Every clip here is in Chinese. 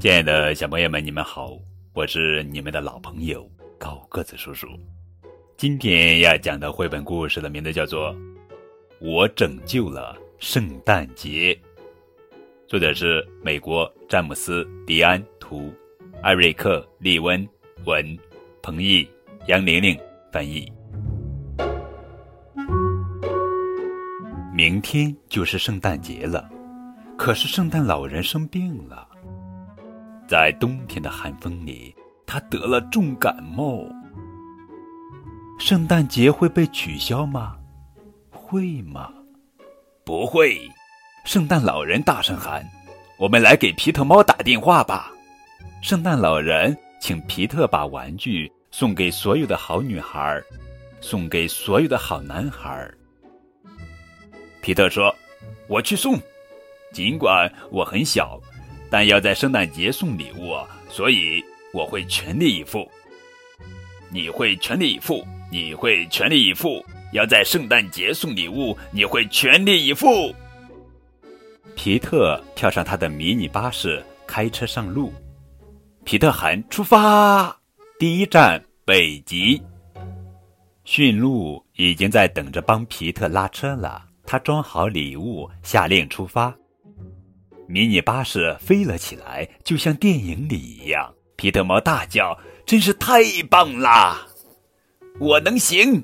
亲爱的小朋友们，你们好，我是你们的老朋友高个子叔叔。今天要讲的绘本故事的名字叫做《我拯救了圣诞节》，作者是美国詹姆斯·迪安图，艾瑞克·利温文，彭毅、杨玲玲翻译。明天就是圣诞节了，可是圣诞老人生病了，在冬天的寒风里，他得了重感冒。圣诞节会被取消吗？会吗？不会！圣诞老人大声喊：“我们来给皮特猫打电话吧！”圣诞老人请皮特把玩具送给所有的好女孩，送给所有的好男孩。皮特说：“我去送，尽管我很小，但要在圣诞节送礼物，所以我会全力以赴。你会全力以赴，你会全力以赴，要在圣诞节送礼物，你会全力以赴。”皮特跳上他的迷你巴士，开车上路。皮特喊：“出发！第一站北极。”驯鹿已经在等着帮皮特拉车了。他装好礼物，下令出发。迷你巴士飞了起来，就像电影里一样。皮特猫大叫：“真是太棒啦！”我能行，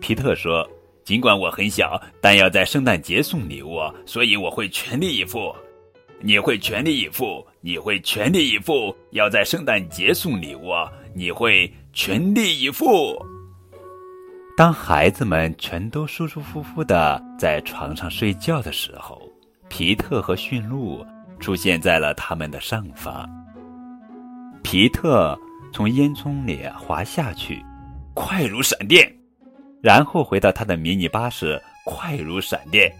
皮特说：“尽管我很小，但要在圣诞节送礼物，所以我会全力以赴。你会全力以赴，你会全力以赴，要在圣诞节送礼物，你会全力以赴。”当孩子们全都舒舒服服的在床上睡觉的时候，皮特和驯鹿出现在了他们的上方。皮特从烟囱里滑下去，快如闪电，然后回到他的迷你巴士，快如闪电。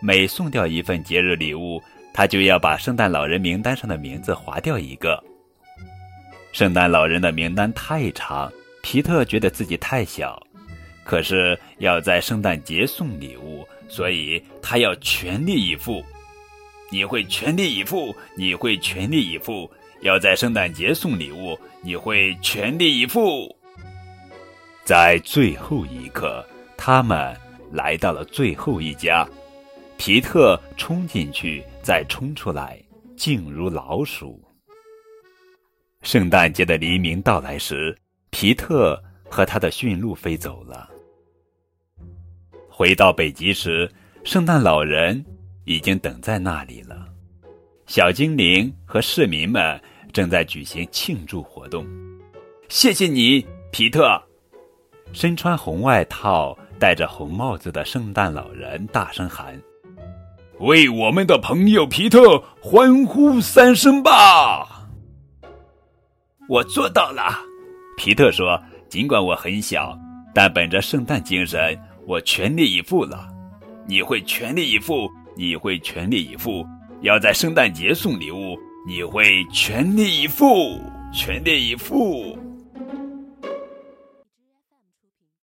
每送掉一份节日礼物，他就要把圣诞老人名单上的名字划掉一个。圣诞老人的名单太长，皮特觉得自己太小。可是要在圣诞节送礼物，所以他要全力以赴。你会全力以赴，你会全力以赴。要在圣诞节送礼物，你会全力以赴。在最后一刻，他们来到了最后一家。皮特冲进去，再冲出来，静如老鼠。圣诞节的黎明到来时，皮特和他的驯鹿飞走了。回到北极时，圣诞老人已经等在那里了。小精灵和市民们正在举行庆祝活动。谢谢你，皮特！身穿红外套、戴着红帽子的圣诞老人大声喊：“为我们的朋友皮特欢呼三声吧！”我做到了，皮特说：“尽管我很小，但本着圣诞精神。”我全力以赴了，你会全力以赴，你会全力以赴，要在圣诞节送礼物，你会全力以赴，全力以赴。